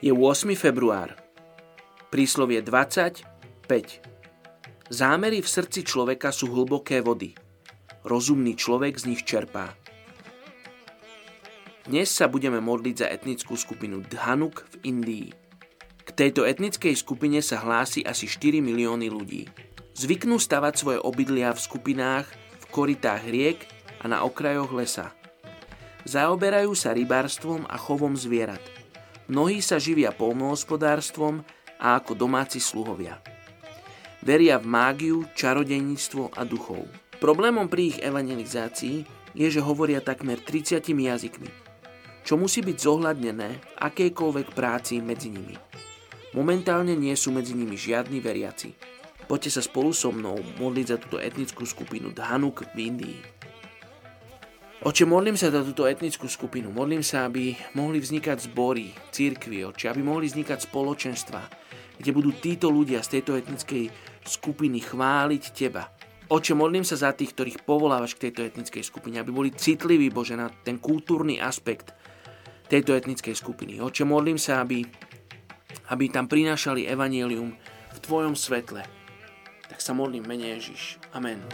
Je 8. február. Príslovie 25. Zámery v srdci človeka sú hlboké vody. Rozumný človek z nich čerpá. Dnes sa budeme modliť za etnickú skupinu Dhanuk v Indii. K tejto etnickej skupine sa hlási asi 4 milióny ľudí. Zvyknú stavať svoje obydlia v skupinách, v koritách riek a na okrajoch lesa. Zaoberajú sa rybárstvom a chovom zvierat – Mnohí sa živia polnohospodárstvom a ako domáci sluhovia. Veria v mágiu, čarodejníctvo a duchov. Problémom pri ich evangelizácii je, že hovoria takmer 30 jazykmi, čo musí byť zohľadnené v akejkoľvek práci medzi nimi. Momentálne nie sú medzi nimi žiadni veriaci. Poďte sa spolu so mnou modliť za túto etnickú skupinu Dhanuk v Indii. Oče, modlím sa za túto etnickú skupinu. Modlím sa, aby mohli vznikať zbory, církvy, oče, aby mohli vznikať spoločenstva, kde budú títo ľudia z tejto etnickej skupiny chváliť Teba. Oče, modlím sa za tých, ktorých povolávaš k tejto etnickej skupine, aby boli citliví, Bože, na ten kultúrny aspekt tejto etnickej skupiny. Oče, modlím sa, aby, aby tam prinášali evanielium v Tvojom svetle. Tak sa modlím, mene Ježiš. Amen.